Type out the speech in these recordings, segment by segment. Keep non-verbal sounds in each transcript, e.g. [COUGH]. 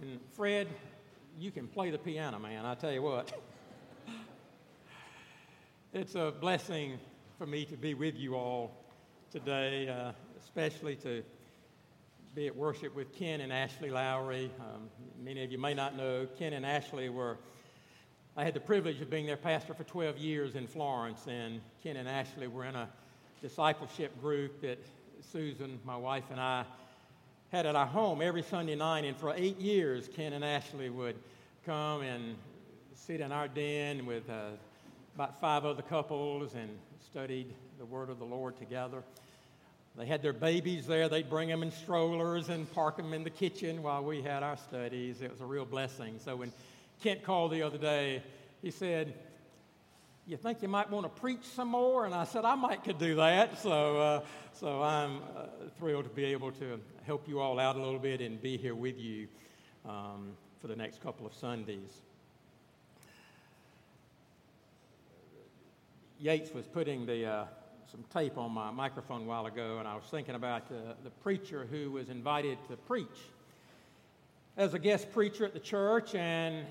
And Fred, you can play the piano, man, I tell you what. [LAUGHS] it's a blessing for me to be with you all today, uh, especially to be at worship with Ken and Ashley Lowry. Um, many of you may not know, Ken and Ashley were, I had the privilege of being their pastor for 12 years in Florence, and Ken and Ashley were in a discipleship group that Susan, my wife, and I had at our home every Sunday night. And for eight years, Ken and Ashley would come and sit in our den with uh, about five other couples and studied the Word of the Lord together. They had their babies there. They'd bring them in strollers and park them in the kitchen while we had our studies. It was a real blessing. So when Kent called the other day, he said, you think you might want to preach some more? And I said, I might could do that. So, uh, so I'm uh, thrilled to be able to help you all out a little bit and be here with you um, for the next couple of Sundays. Yates was putting the, uh, some tape on my microphone a while ago, and I was thinking about the preacher who was invited to preach as a guest preacher at the church, and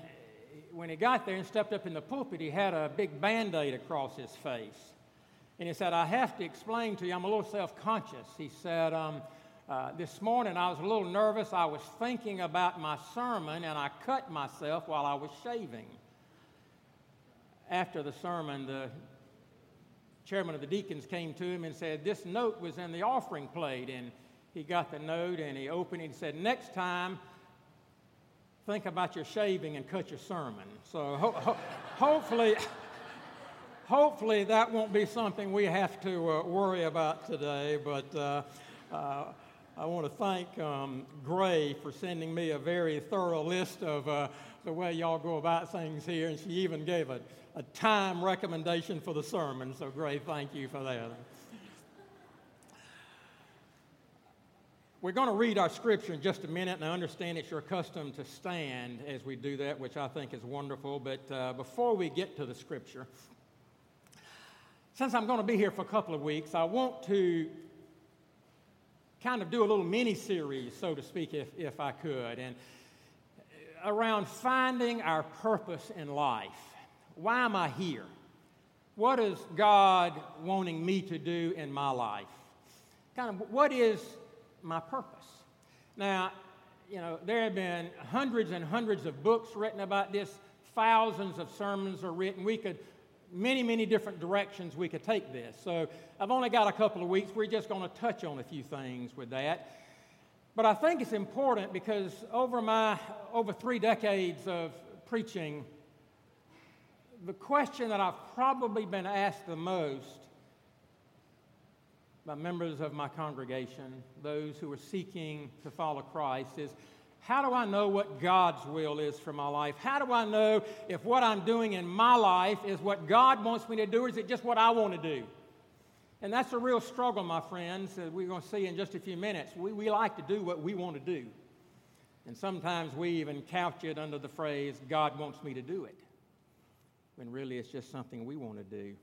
when he got there and stepped up in the pulpit, he had a big band aid across his face. And he said, I have to explain to you, I'm a little self conscious. He said, um, uh, This morning I was a little nervous. I was thinking about my sermon and I cut myself while I was shaving. After the sermon, the chairman of the deacons came to him and said, This note was in the offering plate. And he got the note and he opened it and said, Next time, think about your shaving and cut your sermon. So ho- ho- hopefully, hopefully that won't be something we have to uh, worry about today. But uh, uh, I want to thank um, Gray for sending me a very thorough list of uh, the way y'all go about things here, and she even gave a, a time recommendation for the sermon. So, Gray, thank you for that. We're going to read our scripture in just a minute, and I understand it's your custom to stand as we do that, which I think is wonderful. But uh, before we get to the scripture, since I'm going to be here for a couple of weeks, I want to kind of do a little mini series, so to speak, if, if I could, and around finding our purpose in life. Why am I here? What is God wanting me to do in my life? Kind of what is my purpose. Now, you know, there have been hundreds and hundreds of books written about this, thousands of sermons are written. We could, many, many different directions we could take this. So I've only got a couple of weeks. We're just going to touch on a few things with that. But I think it's important because over my over three decades of preaching, the question that I've probably been asked the most by members of my congregation, those who are seeking to follow Christ, is how do I know what God's will is for my life? How do I know if what I'm doing in my life is what God wants me to do, or is it just what I want to do? And that's a real struggle, my friends, as we're going to see in just a few minutes. We, we like to do what we want to do. And sometimes we even couch it under the phrase, God wants me to do it, when really it's just something we want to do.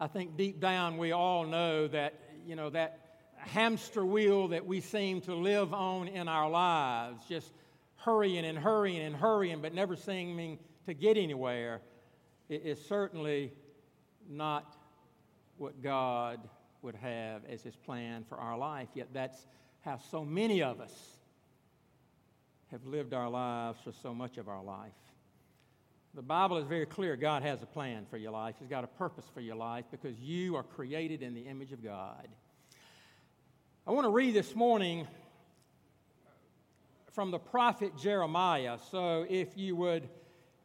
I think deep down we all know that, you know, that hamster wheel that we seem to live on in our lives, just hurrying and hurrying and hurrying, but never seeming to get anywhere, is certainly not what God would have as His plan for our life. Yet that's how so many of us have lived our lives for so much of our life. The Bible is very clear God has a plan for your life. He's got a purpose for your life because you are created in the image of God. I want to read this morning from the prophet Jeremiah. So if you would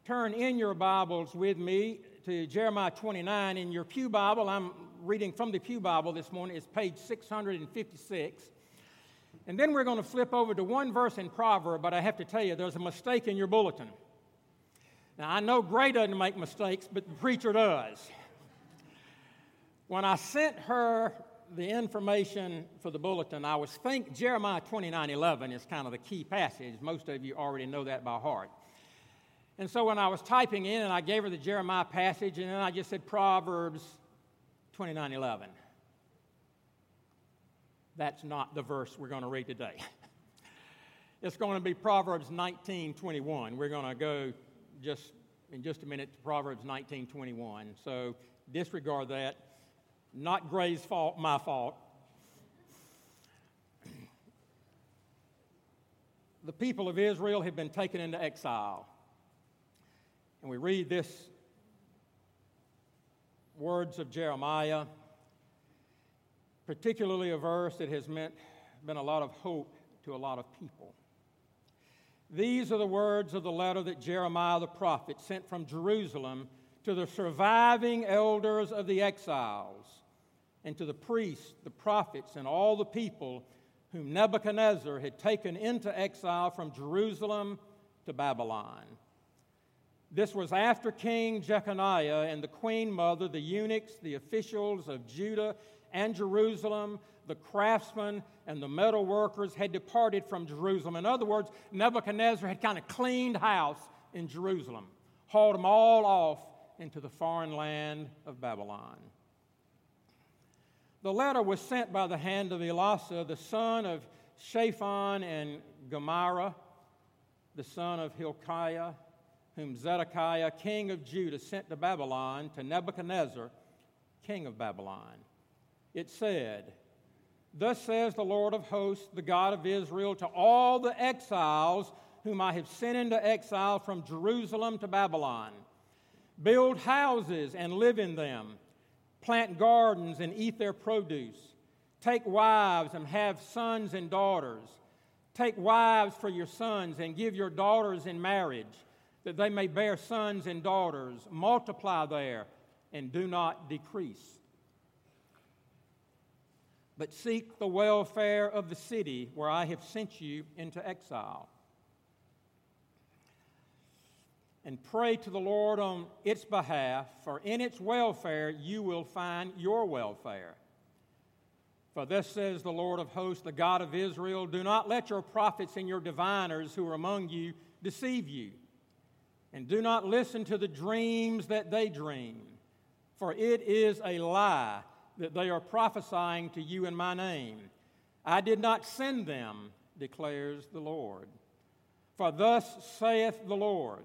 turn in your Bibles with me to Jeremiah 29 in your Pew Bible, I'm reading from the Pew Bible this morning, it's page 656. And then we're going to flip over to one verse in Proverb, but I have to tell you, there's a mistake in your bulletin. Now, I know Gray doesn't make mistakes, but the preacher does. When I sent her the information for the bulletin, I was think Jeremiah 29 11 is kind of the key passage. Most of you already know that by heart. And so when I was typing in and I gave her the Jeremiah passage, and then I just said Proverbs 29 11. That's not the verse we're going to read today. [LAUGHS] It's going to be Proverbs 19 21. We're going to go just in just a minute to Proverbs 19 21. So disregard that. Not Gray's fault, my fault. the people of Israel have been taken into exile. And we read this words of Jeremiah, particularly a verse that has meant, been a lot of hope to a lot of people. These are the words of the letter that Jeremiah the prophet sent from Jerusalem to the surviving elders of the exiles and to the priests, the prophets, and all the people whom Nebuchadnezzar had taken into exile from Jerusalem to Babylon. This was after King Jeconiah and the queen mother, the eunuchs, the officials of Judah and Jerusalem, the craftsmen and the metal workers had departed from Jerusalem. In other words, Nebuchadnezzar had kind of cleaned house in Jerusalem, hauled them all off into the foreign land of Babylon. The letter was sent by the hand of Elasah, the son of Shaphan and Gemariah, the son of Hilkiah, whom Zedekiah, king of Judah, sent to Babylon to Nebuchadnezzar, king of Babylon. It said, Thus says the Lord of hosts, the God of Israel, to all the exiles whom I have sent into exile from Jerusalem to Babylon build houses and live in them, plant gardens and eat their produce, take wives and have sons and daughters. Take wives for your sons and give your daughters in marriage, that they may bear sons and daughters. Multiply there and do not decrease but seek the welfare of the city where I have sent you into exile. And pray to the Lord on its behalf, for in its welfare you will find your welfare. For thus says the Lord of hosts, the God of Israel Do not let your prophets and your diviners who are among you deceive you, and do not listen to the dreams that they dream, for it is a lie that they are prophesying to you in my name. I did not send them, declares the Lord. For thus saith the Lord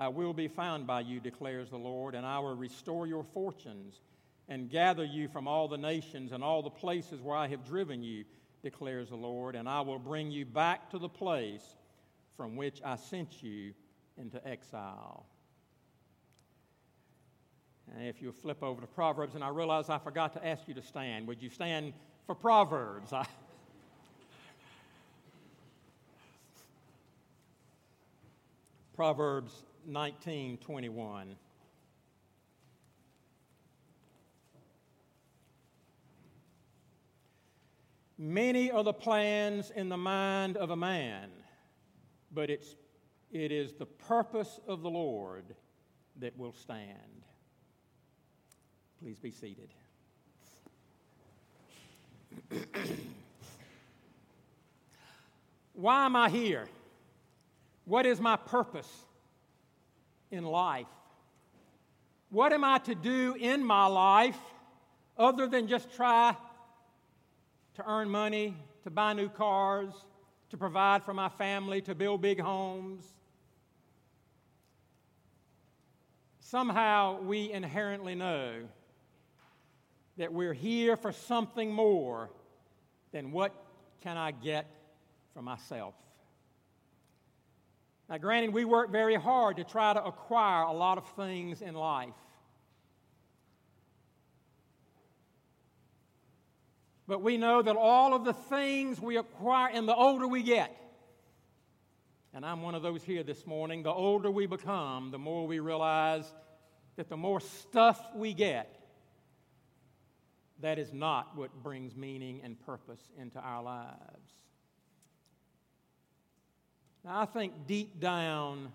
I will be found by you, declares the Lord, and I will restore your fortunes and gather you from all the nations and all the places where I have driven you, declares the Lord, and I will bring you back to the place from which I sent you into exile. And if you flip over to Proverbs, and I realize I forgot to ask you to stand, would you stand for Proverbs? [LAUGHS] Proverbs 19 21. Many are the plans in the mind of a man, but it's, it is the purpose of the Lord that will stand. Please be seated. [CLEARS THROAT] Why am I here? What is my purpose in life? What am I to do in my life other than just try to earn money, to buy new cars, to provide for my family, to build big homes? Somehow we inherently know that we're here for something more than what can I get for myself. Now, granted, we work very hard to try to acquire a lot of things in life. But we know that all of the things we acquire, and the older we get, and I'm one of those here this morning, the older we become, the more we realize that the more stuff we get, that is not what brings meaning and purpose into our lives. Now, I think deep down,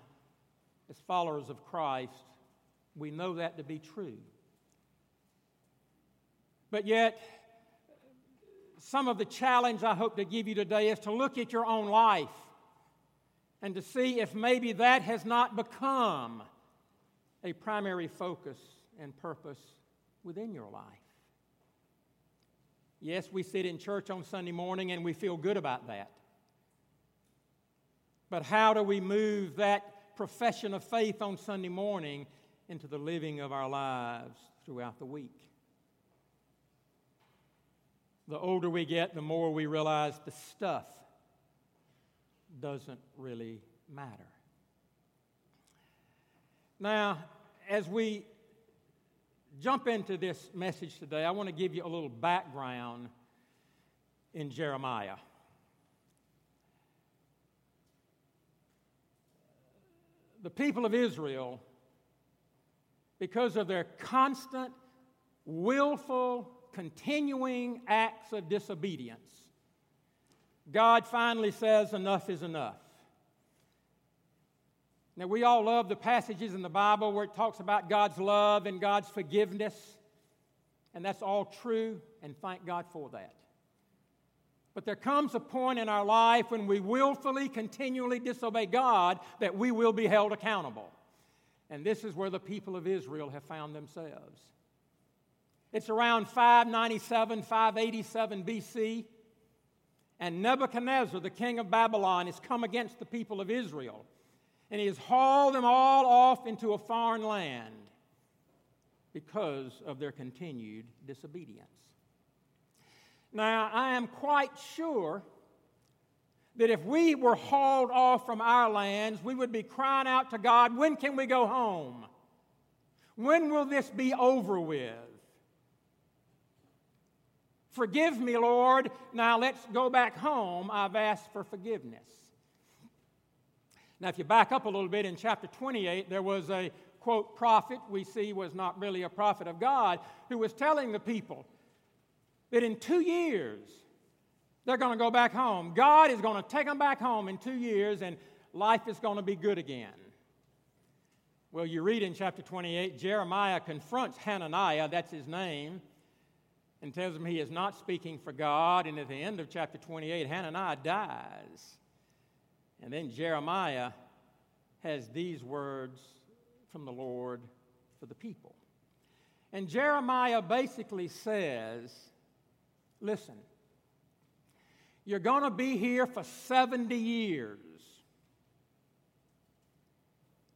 as followers of Christ, we know that to be true. But yet, some of the challenge I hope to give you today is to look at your own life and to see if maybe that has not become a primary focus and purpose within your life. Yes, we sit in church on Sunday morning and we feel good about that. But how do we move that profession of faith on Sunday morning into the living of our lives throughout the week? The older we get, the more we realize the stuff doesn't really matter. Now, as we jump into this message today, I want to give you a little background in Jeremiah. The people of Israel, because of their constant, willful, continuing acts of disobedience, God finally says, Enough is enough. Now, we all love the passages in the Bible where it talks about God's love and God's forgiveness, and that's all true, and thank God for that. But there comes a point in our life when we willfully, continually disobey God that we will be held accountable. And this is where the people of Israel have found themselves. It's around 597, 587 BC, and Nebuchadnezzar, the king of Babylon, has come against the people of Israel and he has hauled them all off into a foreign land because of their continued disobedience. Now, I am quite sure that if we were hauled off from our lands, we would be crying out to God, When can we go home? When will this be over with? Forgive me, Lord. Now let's go back home. I've asked for forgiveness. Now, if you back up a little bit in chapter 28, there was a quote prophet we see was not really a prophet of God who was telling the people that in two years they're going to go back home. God is going to take them back home in two years and life is going to be good again. Well, you read in chapter 28, Jeremiah confronts Hananiah, that's his name, and tells him he is not speaking for God. And at the end of chapter 28, Hananiah dies. And then Jeremiah has these words from the Lord for the people. And Jeremiah basically says, Listen, you're going to be here for 70 years.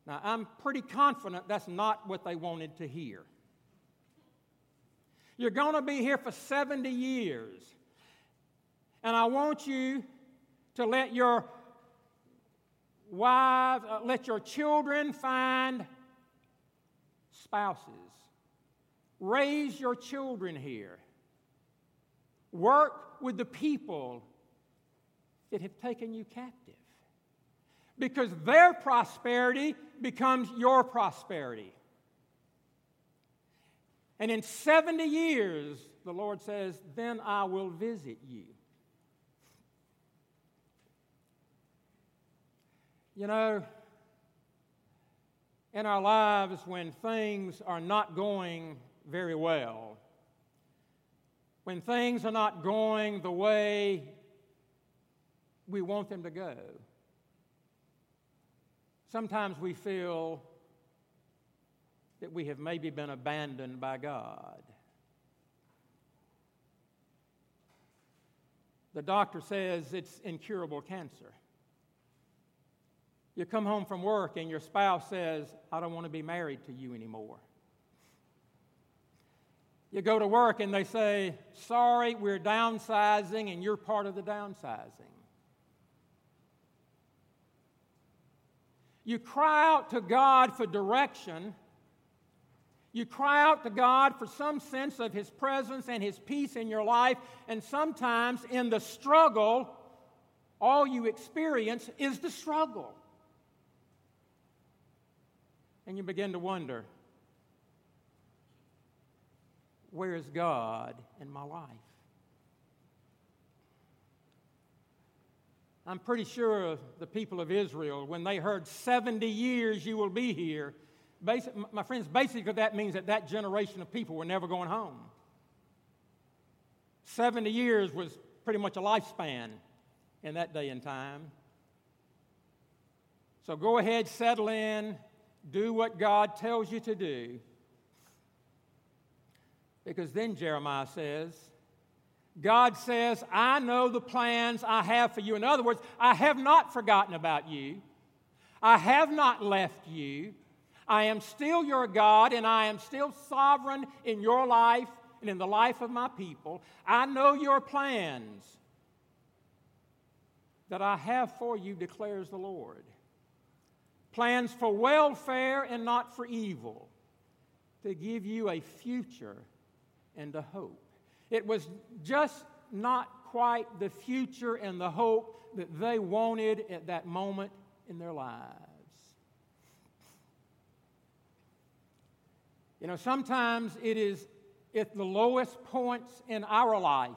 Now, I'm pretty confident that's not what they wanted to hear. You're going to be here for 70 years. And I want you to let your wives, uh, let your children find spouses. Raise your children here. Work with the people that have taken you captive. Because their prosperity becomes your prosperity. And in 70 years, the Lord says, then I will visit you. You know, in our lives, when things are not going very well, when things are not going the way we want them to go, sometimes we feel that we have maybe been abandoned by God. The doctor says it's incurable cancer. You come home from work and your spouse says, I don't want to be married to you anymore. You go to work and they say, Sorry, we're downsizing and you're part of the downsizing. You cry out to God for direction. You cry out to God for some sense of His presence and His peace in your life, and sometimes in the struggle, all you experience is the struggle and you begin to wonder where is God in my life? I'm pretty sure the people of Israel, when they heard 70 years you will be here, basic, my friends, basically that means that that generation of people were never going home. 70 years was pretty much a lifespan in that day and time. So go ahead, settle in, do what God tells you to do. Because then Jeremiah says, God says, I know the plans I have for you. In other words, I have not forgotten about you. I have not left you. I am still your God, and I am still sovereign in your life and in the life of my people. I know your plans that I have for you, declares the Lord. Plans for welfare and not for evil, to give you a future and a hope. It was just not quite the future and the hope that they wanted at that moment in their lives. You know, sometimes it is at the lowest points in our life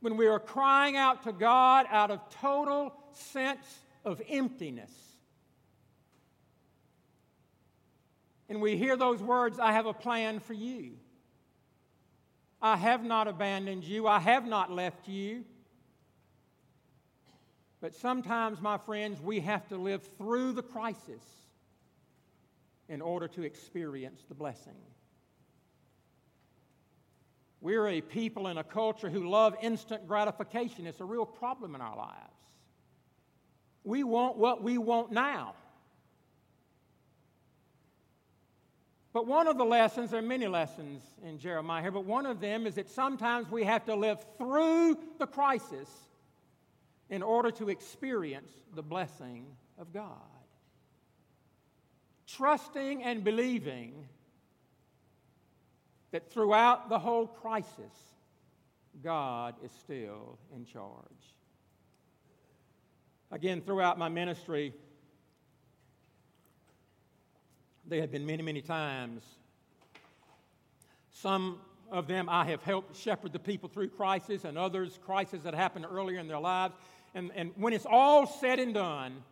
when we are crying out to God out of total sense of emptiness and we hear those words, I have a plan for you. I have not abandoned you. I have not left you. But sometimes, my friends, we have to live through the crisis in order to experience the blessing. We're a people in a culture who love instant gratification. It's a real problem in our lives. We want what we want now. But one of the lessons, there are many lessons in Jeremiah here, but one of them is that sometimes we have to live through the crisis in order to experience the blessing of God. Trusting and believing that throughout the whole crisis, God is still in charge. Again, throughout my ministry, there have been many, many times. Some of them I have helped shepherd the people through crisis, and others crises that happened earlier in their lives. And, and when it's all said and done,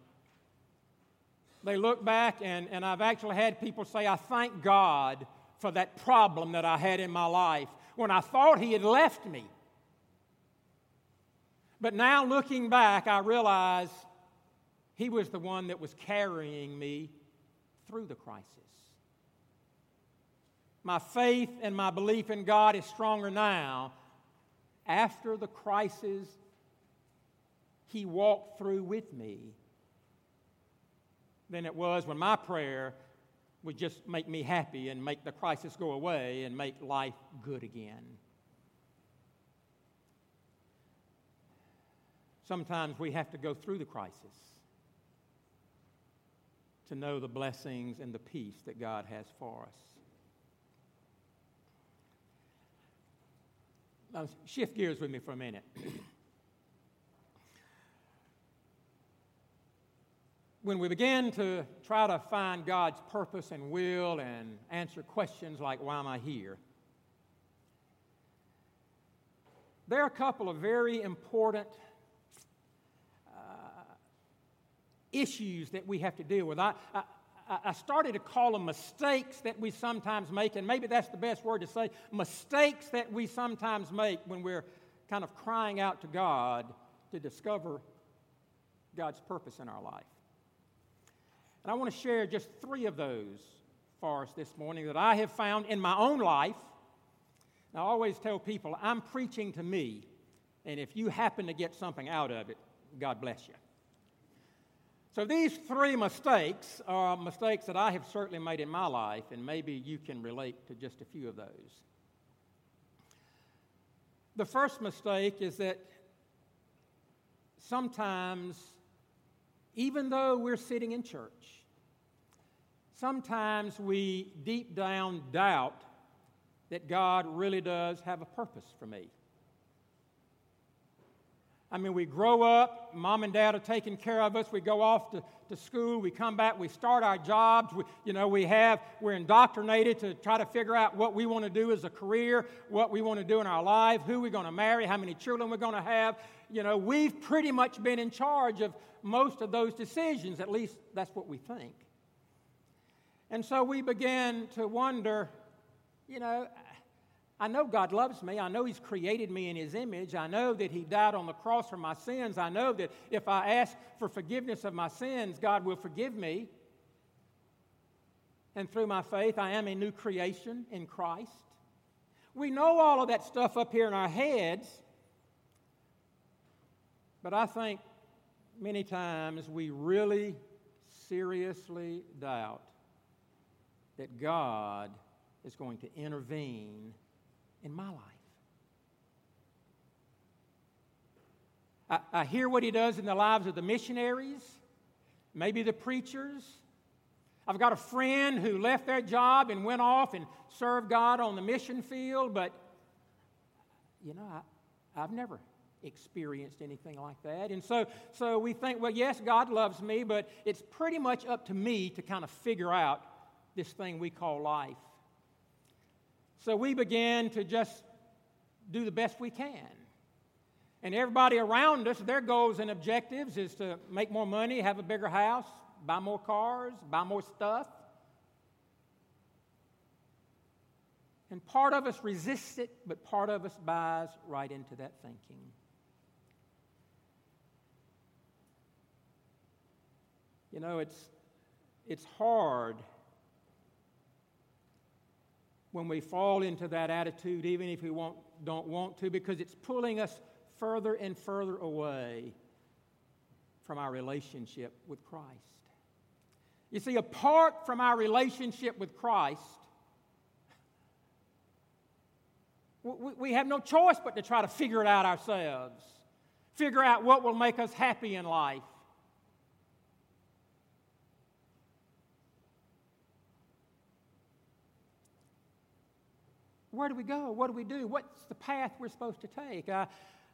they look back, and, and I've actually had people say, I thank God for that problem that I had in my life when I thought He had left me. But now looking back, I realize He was the one that was carrying me through the crisis. My faith and my belief in God is stronger now after the crisis He walked through with me than it was when my prayer would just make me happy and make the crisis go away and make life good again. Sometimes we have to go through the crisis to know the blessings and the peace that God has for us. Now, shift gears with me for a minute. [CLEARS THROAT] when we begin to try to find God's purpose and will and answer questions like, why am I here? There are a couple of very important issues that we have to deal with. I, I, I started to call them mistakes that we sometimes make, and maybe that's the best word to say mistakes that we sometimes make when we're kind of crying out to God to discover God's purpose in our life. And I want to share just three of those for us this morning that I have found in my own life. Now, I always tell people I'm preaching to me, and if you happen to get something out of it, God bless you. So these three mistakes are mistakes that I have certainly made in my life, and maybe you can relate to just a few of those. The first mistake is that sometimes, even though we're sitting in church, sometimes we deep down doubt that God really does have a purpose for me. I mean, we grow up, mom and dad are taking care of us, we go off to, to school, we come back, we start our jobs, we, you know, we have, we're indoctrinated to try to figure out what we want to do as a career, what we want to do in our life, who we're going to marry, how many children we're going to have. You know, we've pretty much been in charge of most of those decisions, at least that's what we think. And so we began to wonder, you know, I know God loves me. I know He's created me in His image. I know that He died on the cross for my sins. I know that if I ask for forgiveness of my sins, God will forgive me. And through my faith, I am a new creation in Christ. We know all of that stuff up here in our heads, but I think many times we really seriously doubt that God is going to intervene in my life. I, I hear what he does in the lives of the missionaries, maybe the preachers. I've got a friend who left their job and went off and served God on the mission field, but you know, I, I've never experienced anything like that. And so, so we think, well, yes, God loves me, but it's pretty much up to me to kind of figure out this thing we call life. So we began to just do the best we can. And everybody around us, their goals and objectives is to make more money, have a bigger house, buy more cars, buy more stuff. And part of us resists it, but part of us buys right into that thinking. You know, it's, it's hard when we fall into that attitude, even if we don't want to, because it's pulling us further and further away from our relationship with Christ. You see, apart from our relationship with Christ, we have no choice but to try to figure it out ourselves, figure out what will make us happy in life. Where do we go? What do we do? What's the path we're supposed to take? I,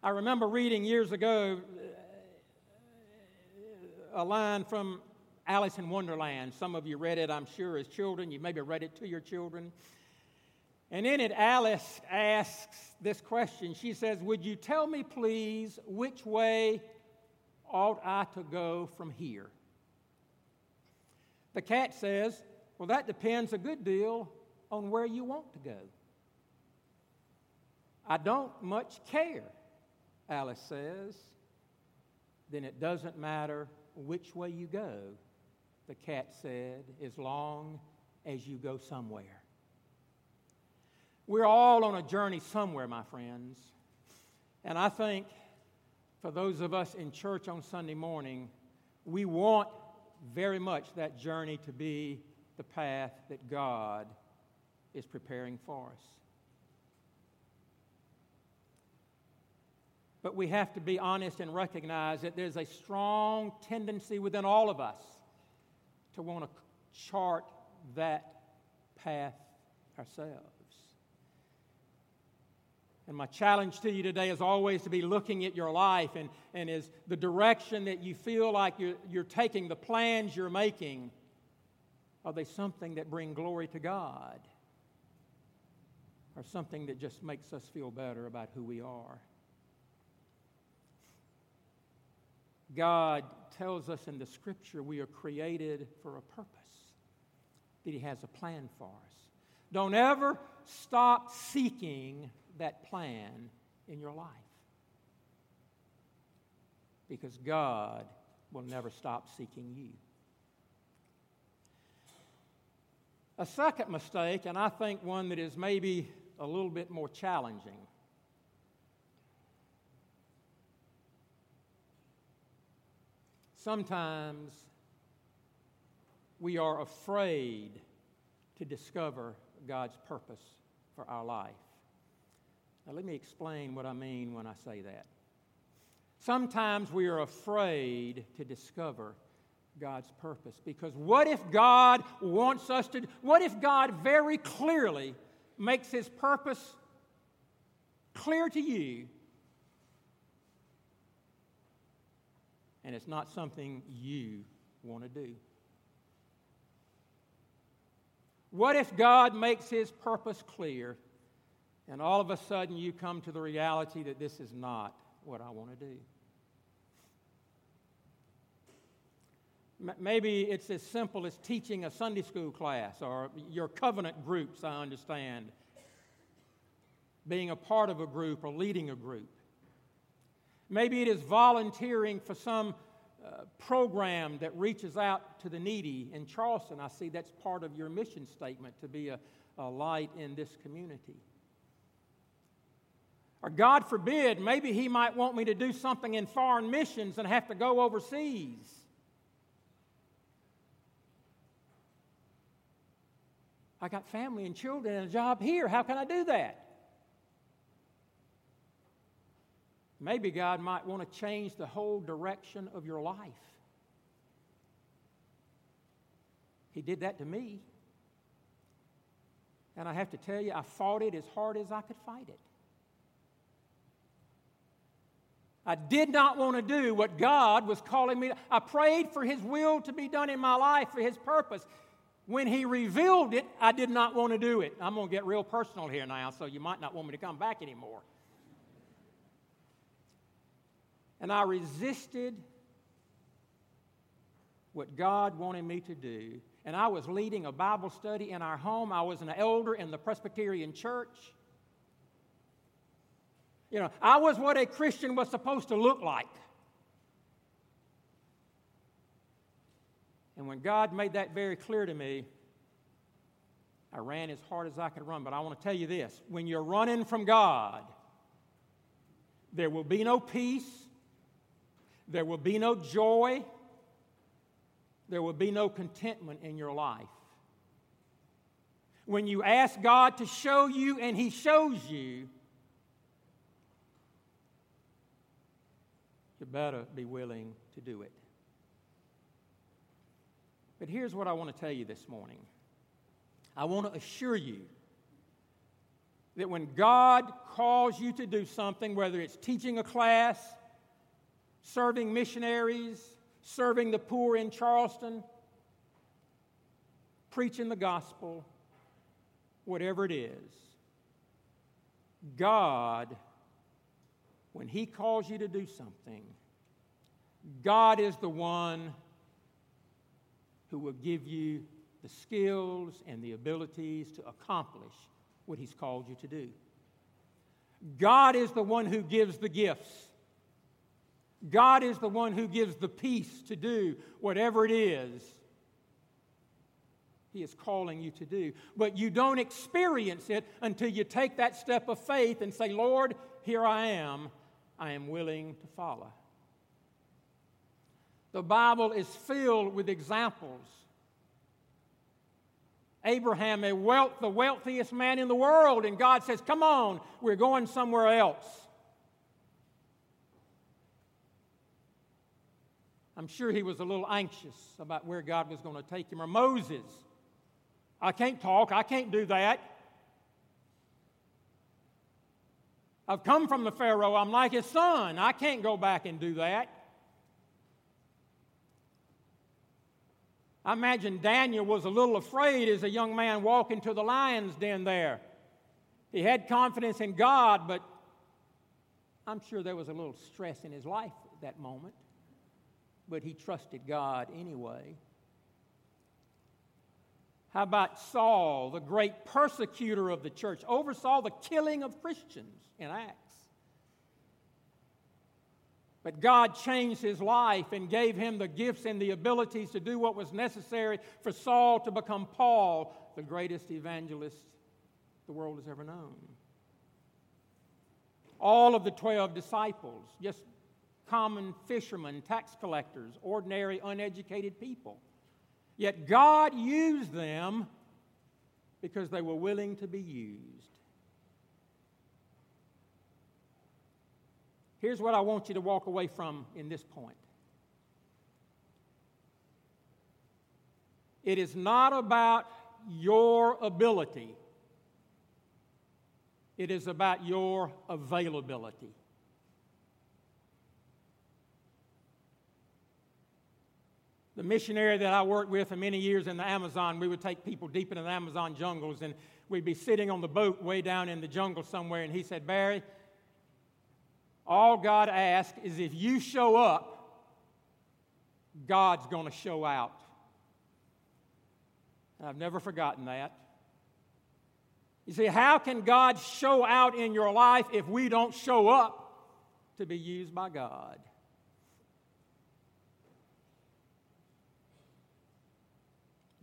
I remember reading years ago uh, a line from Alice in Wonderland. Some of you read it, I'm sure, as children. You maybe read it to your children. And in it, Alice asks this question. She says, Would you tell me, please, which way ought I to go from here? The cat says, Well, that depends a good deal on where you want to go. I don't much care, Alice says. Then it doesn't matter which way you go, the cat said, as long as you go somewhere. We're all on a journey somewhere, my friends. And I think for those of us in church on Sunday morning, we want very much that journey to be the path that God is preparing for us. But we have to be honest and recognize that there's a strong tendency within all of us to want to chart that path ourselves. And my challenge to you today is always to be looking at your life and, and is the direction that you feel like you're, you're taking, the plans you're making, are they something that bring glory to God? Or something that just makes us feel better about who we are? God tells us in the scripture we are created for a purpose, that He has a plan for us. Don't ever stop seeking that plan in your life because God will never stop seeking you. A second mistake, and I think one that is maybe a little bit more challenging, Sometimes we are afraid to discover God's purpose for our life. Now, let me explain what I mean when I say that. Sometimes we are afraid to discover God's purpose because what if God wants us to, what if God very clearly makes his purpose clear to you and it's not something you want to do. What if God makes his purpose clear and all of a sudden you come to the reality that this is not what I want to do? Maybe it's as simple as teaching a Sunday school class or your covenant groups, I understand. Being a part of a group or leading a group. Maybe it is volunteering for some uh, program that reaches out to the needy in Charleston. I see that's part of your mission statement to be a, a light in this community. Or God forbid, maybe He might want me to do something in foreign missions and have to go overseas. I got family and children and a job here. How can I do that? Maybe God might want to change the whole direction of your life. He did that to me. And I have to tell you, I fought it as hard as I could fight it. I did not want to do what God was calling me. To. I prayed for His will to be done in my life, for His purpose. When He revealed it, I did not want to do it. I'm going to get real personal here now, so you might not want me to come back anymore. And I resisted what God wanted me to do. And I was leading a Bible study in our home. I was an elder in the Presbyterian church. You know, I was what a Christian was supposed to look like. And when God made that very clear to me, I ran as hard as I could run. But I want to tell you this when you're running from God, there will be no peace, there will be no joy. There will be no contentment in your life. When you ask God to show you and He shows you, you better be willing to do it. But here's what I want to tell you this morning I want to assure you that when God calls you to do something, whether it's teaching a class, serving missionaries, serving the poor in Charleston, preaching the gospel, whatever it is. God, when He calls you to do something, God is the one who will give you the skills and the abilities to accomplish what He's called you to do. God is the one who gives the gifts. God is the one who gives the peace to do whatever it is He is calling you to do. But you don't experience it until you take that step of faith and say, Lord, here I am. I am willing to follow. The Bible is filled with examples. Abraham, a wealth, the wealthiest man in the world, and God says, Come on, we're going somewhere else. I'm sure he was a little anxious about where God was going to take him. Or Moses, I can't talk, I can't do that. I've come from the Pharaoh, I'm like his son, I can't go back and do that. I imagine Daniel was a little afraid as a young man walking to the lion's den there. He had confidence in God, but I'm sure there was a little stress in his life at that moment but he trusted God anyway. How about Saul, the great persecutor of the church, oversaw the killing of Christians in Acts? But God changed his life and gave him the gifts and the abilities to do what was necessary for Saul to become Paul, the greatest evangelist the world has ever known. All of the 12 disciples, just common fishermen, tax collectors, ordinary, uneducated people. Yet God used them because they were willing to be used. Here's what I want you to walk away from in this point it is not about your ability, it is about your availability. The missionary that I worked with for many years in the Amazon, we would take people deep into the Amazon jungles, and we'd be sitting on the boat way down in the jungle somewhere, and he said, Barry, all God asks is if you show up, God's going to show out. And I've never forgotten that. You see, how can God show out in your life if we don't show up to be used by God?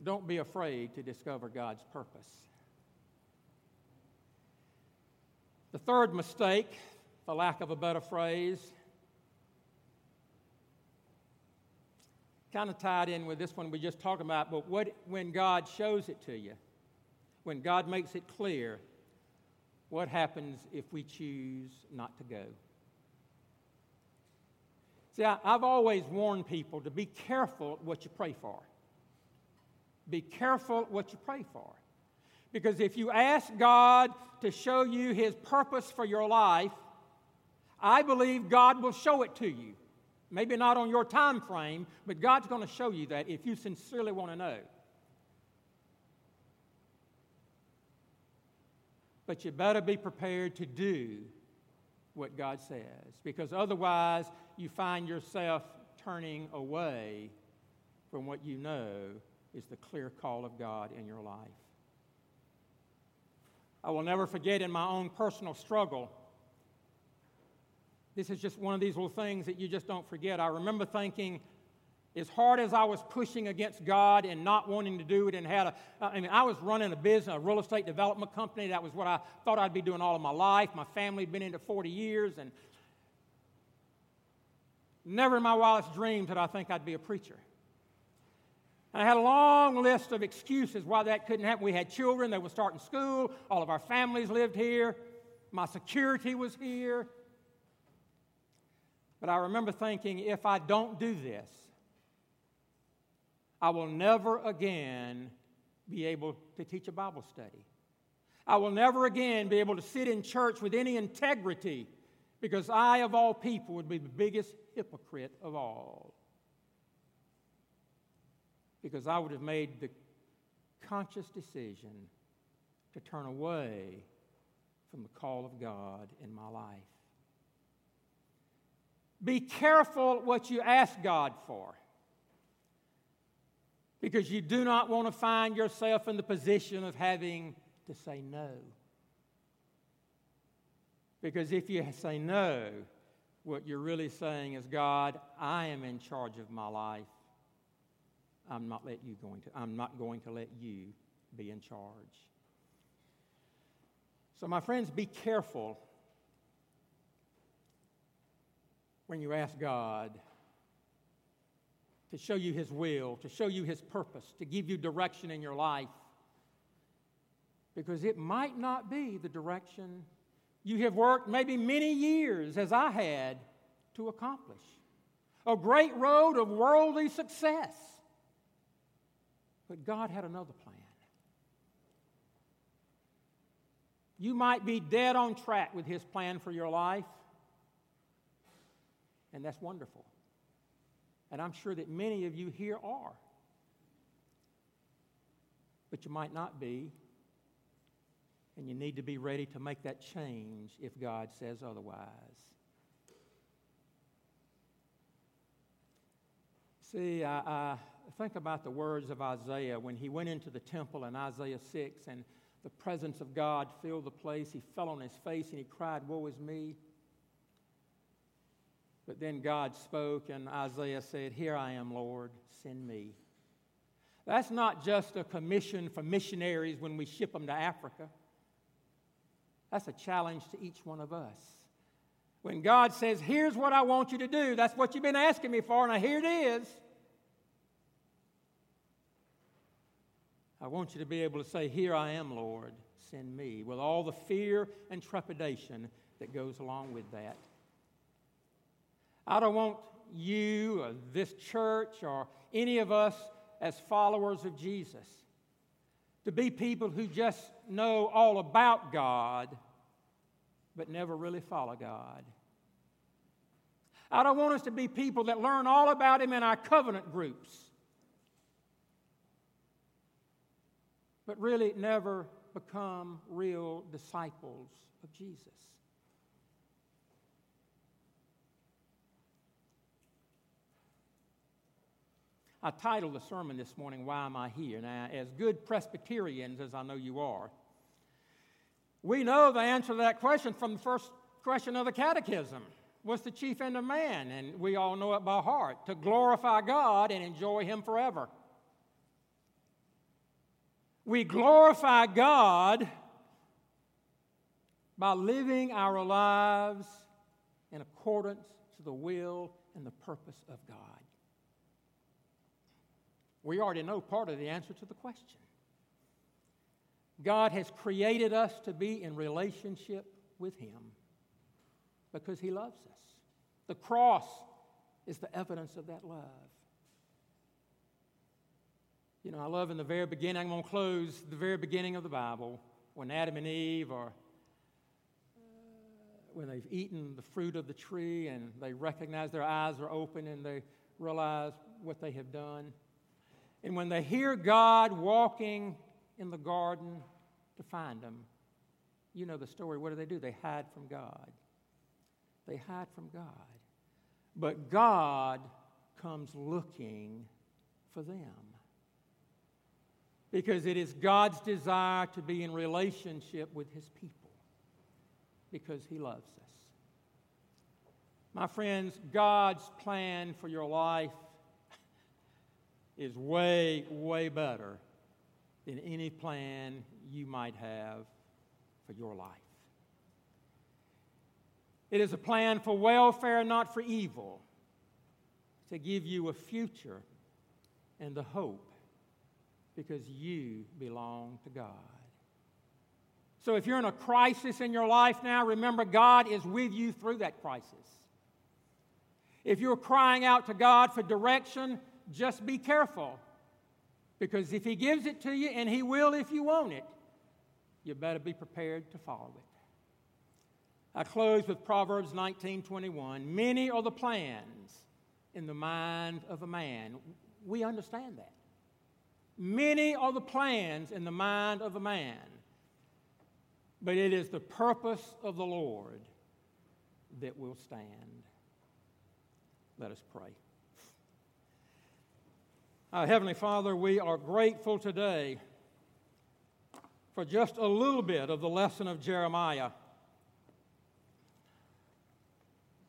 Don't be afraid to discover God's purpose. The third mistake, for lack of a better phrase, kind of tied in with this one we just talked about, but what, when God shows it to you, when God makes it clear, what happens if we choose not to go? See, I, have always warned people to be careful what you pray for. Be careful what you pray for. Because if you ask God to show you His purpose for your life, I believe God will show it to you. Maybe not on your time frame, but God's going to show you that if you sincerely want to know. But you better be prepared to do what God says, because otherwise you find yourself turning away from what you know is the clear call of God in your life. I will never forget in my own personal struggle. This is just one of these little things that you just don't forget. I remember thinking, as hard as I was pushing against God and not wanting to do it, and had a, I mean, I was running a business, a real estate development company. That was what I thought I'd be doing all of my life. My family had been into 40 years, and never in my wildest dreams did I think I'd be a preacher. And I had a long list of excuses why that couldn't happen. We had children that were starting school, all of our families lived here, my security was here. But I remember thinking, if I don't do this, I will never again be able to teach a Bible study. I will never again be able to sit in church with any integrity because I, of all people, would be the biggest hypocrite of all. Because I would have made the conscious decision to turn away from the call of God in my life. Be careful what you ask God for because you do not want to find yourself in the position of having to say no. Because if you say no, what you're really saying is, God, I am in charge of my life. I'm not let you going to, I'm not going to let you be in charge. So, my friends, be careful when you ask God to show you His will, to show you His purpose, to give you direction in your life. Because it might not be the direction you have worked maybe many years, as I had, to accomplish. A great road of worldly success. But God had another plan. You might be dead on track with His plan for your life, and that's wonderful. And I'm sure that many of you here are. But you might not be. And you need to be ready to make that change if God says otherwise. See, I, I, think about the words of Isaiah when he went into the temple in Isaiah 6 and the presence of God filled the place. He fell on his face and he cried, Woe is me. But then God spoke, and Isaiah said, Here I am, Lord, send me. That's not just a commission for missionaries when we ship them to Africa. That's a challenge to each one of us. When God says, Here's what I want you to do, that's what you've been asking me for, now here it is. I want you to be able to say, Here I am, Lord, send me, with all the fear and trepidation that goes along with that. I don't want you or this church or any of us as followers of Jesus to be people who just know all about God but never really follow God. I don't want us to be people that learn all about Him in our covenant groups but really never become real disciples of Jesus. I titled the sermon this morning, Why Am I Here? Now, as good Presbyterians as I know you are, we know the answer to that question from the first question of the Catechism. What's the chief end of man? And we all know it by heart to glorify God and enjoy Him forever. We glorify God by living our lives in accordance to the will and the purpose of God. We already know part of the answer to the question. God has created us to be in relationship with Him because He loves us. The cross is the evidence of that love. You know, I love in the very beginning, I'm going to close the very beginning of the Bible when Adam and Eve are, uh, when they've eaten the fruit of the tree and they recognize their eyes are open and they realize what they have done. And when they hear God walking in the garden to find them, you know the story. What do they do? They hide from God. They hide from God. But God comes looking for them. Because it is God's desire to be in relationship with his people. Because he loves us. My friends, God's plan for your life [LAUGHS] is way, way better than any plan you might have for your life. It is a plan for welfare, not for evil, to give you a future and the hope because you belong to God. So if you're in a crisis in your life now, remember God is with you through that crisis. If you're crying out to God for direction, just be careful. Because if He gives it to you, and He will if you want it, you better be prepared to follow it. I close with Proverbs 19:21. Many are the plans in the mind of a man. We understand that. Many are the plans in the mind of a man, but it is the purpose of the Lord that will stand. Let us pray. Our Heavenly Father, we are grateful today for just a little bit of the lesson of Jeremiah.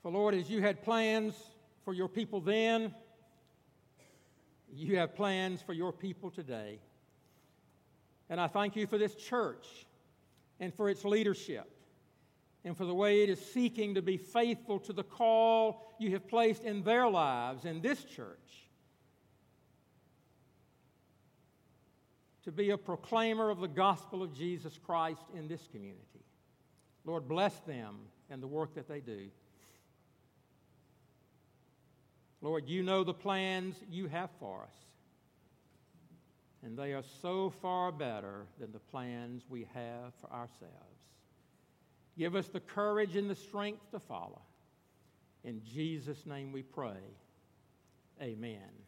For Lord, as you had plans for your people then, you have plans for your people today. And I thank you for this church and for its leadership and for the way it is seeking to be faithful to the call you have placed in their lives in this church to be a proclaimer of the gospel of Jesus Christ in this community. Lord, bless them and the work that they do. Lord, you know the plans you have for us. And they are so far better than the plans we have for ourselves. Give us the courage and the strength to follow. In Jesus' name we pray. Amen.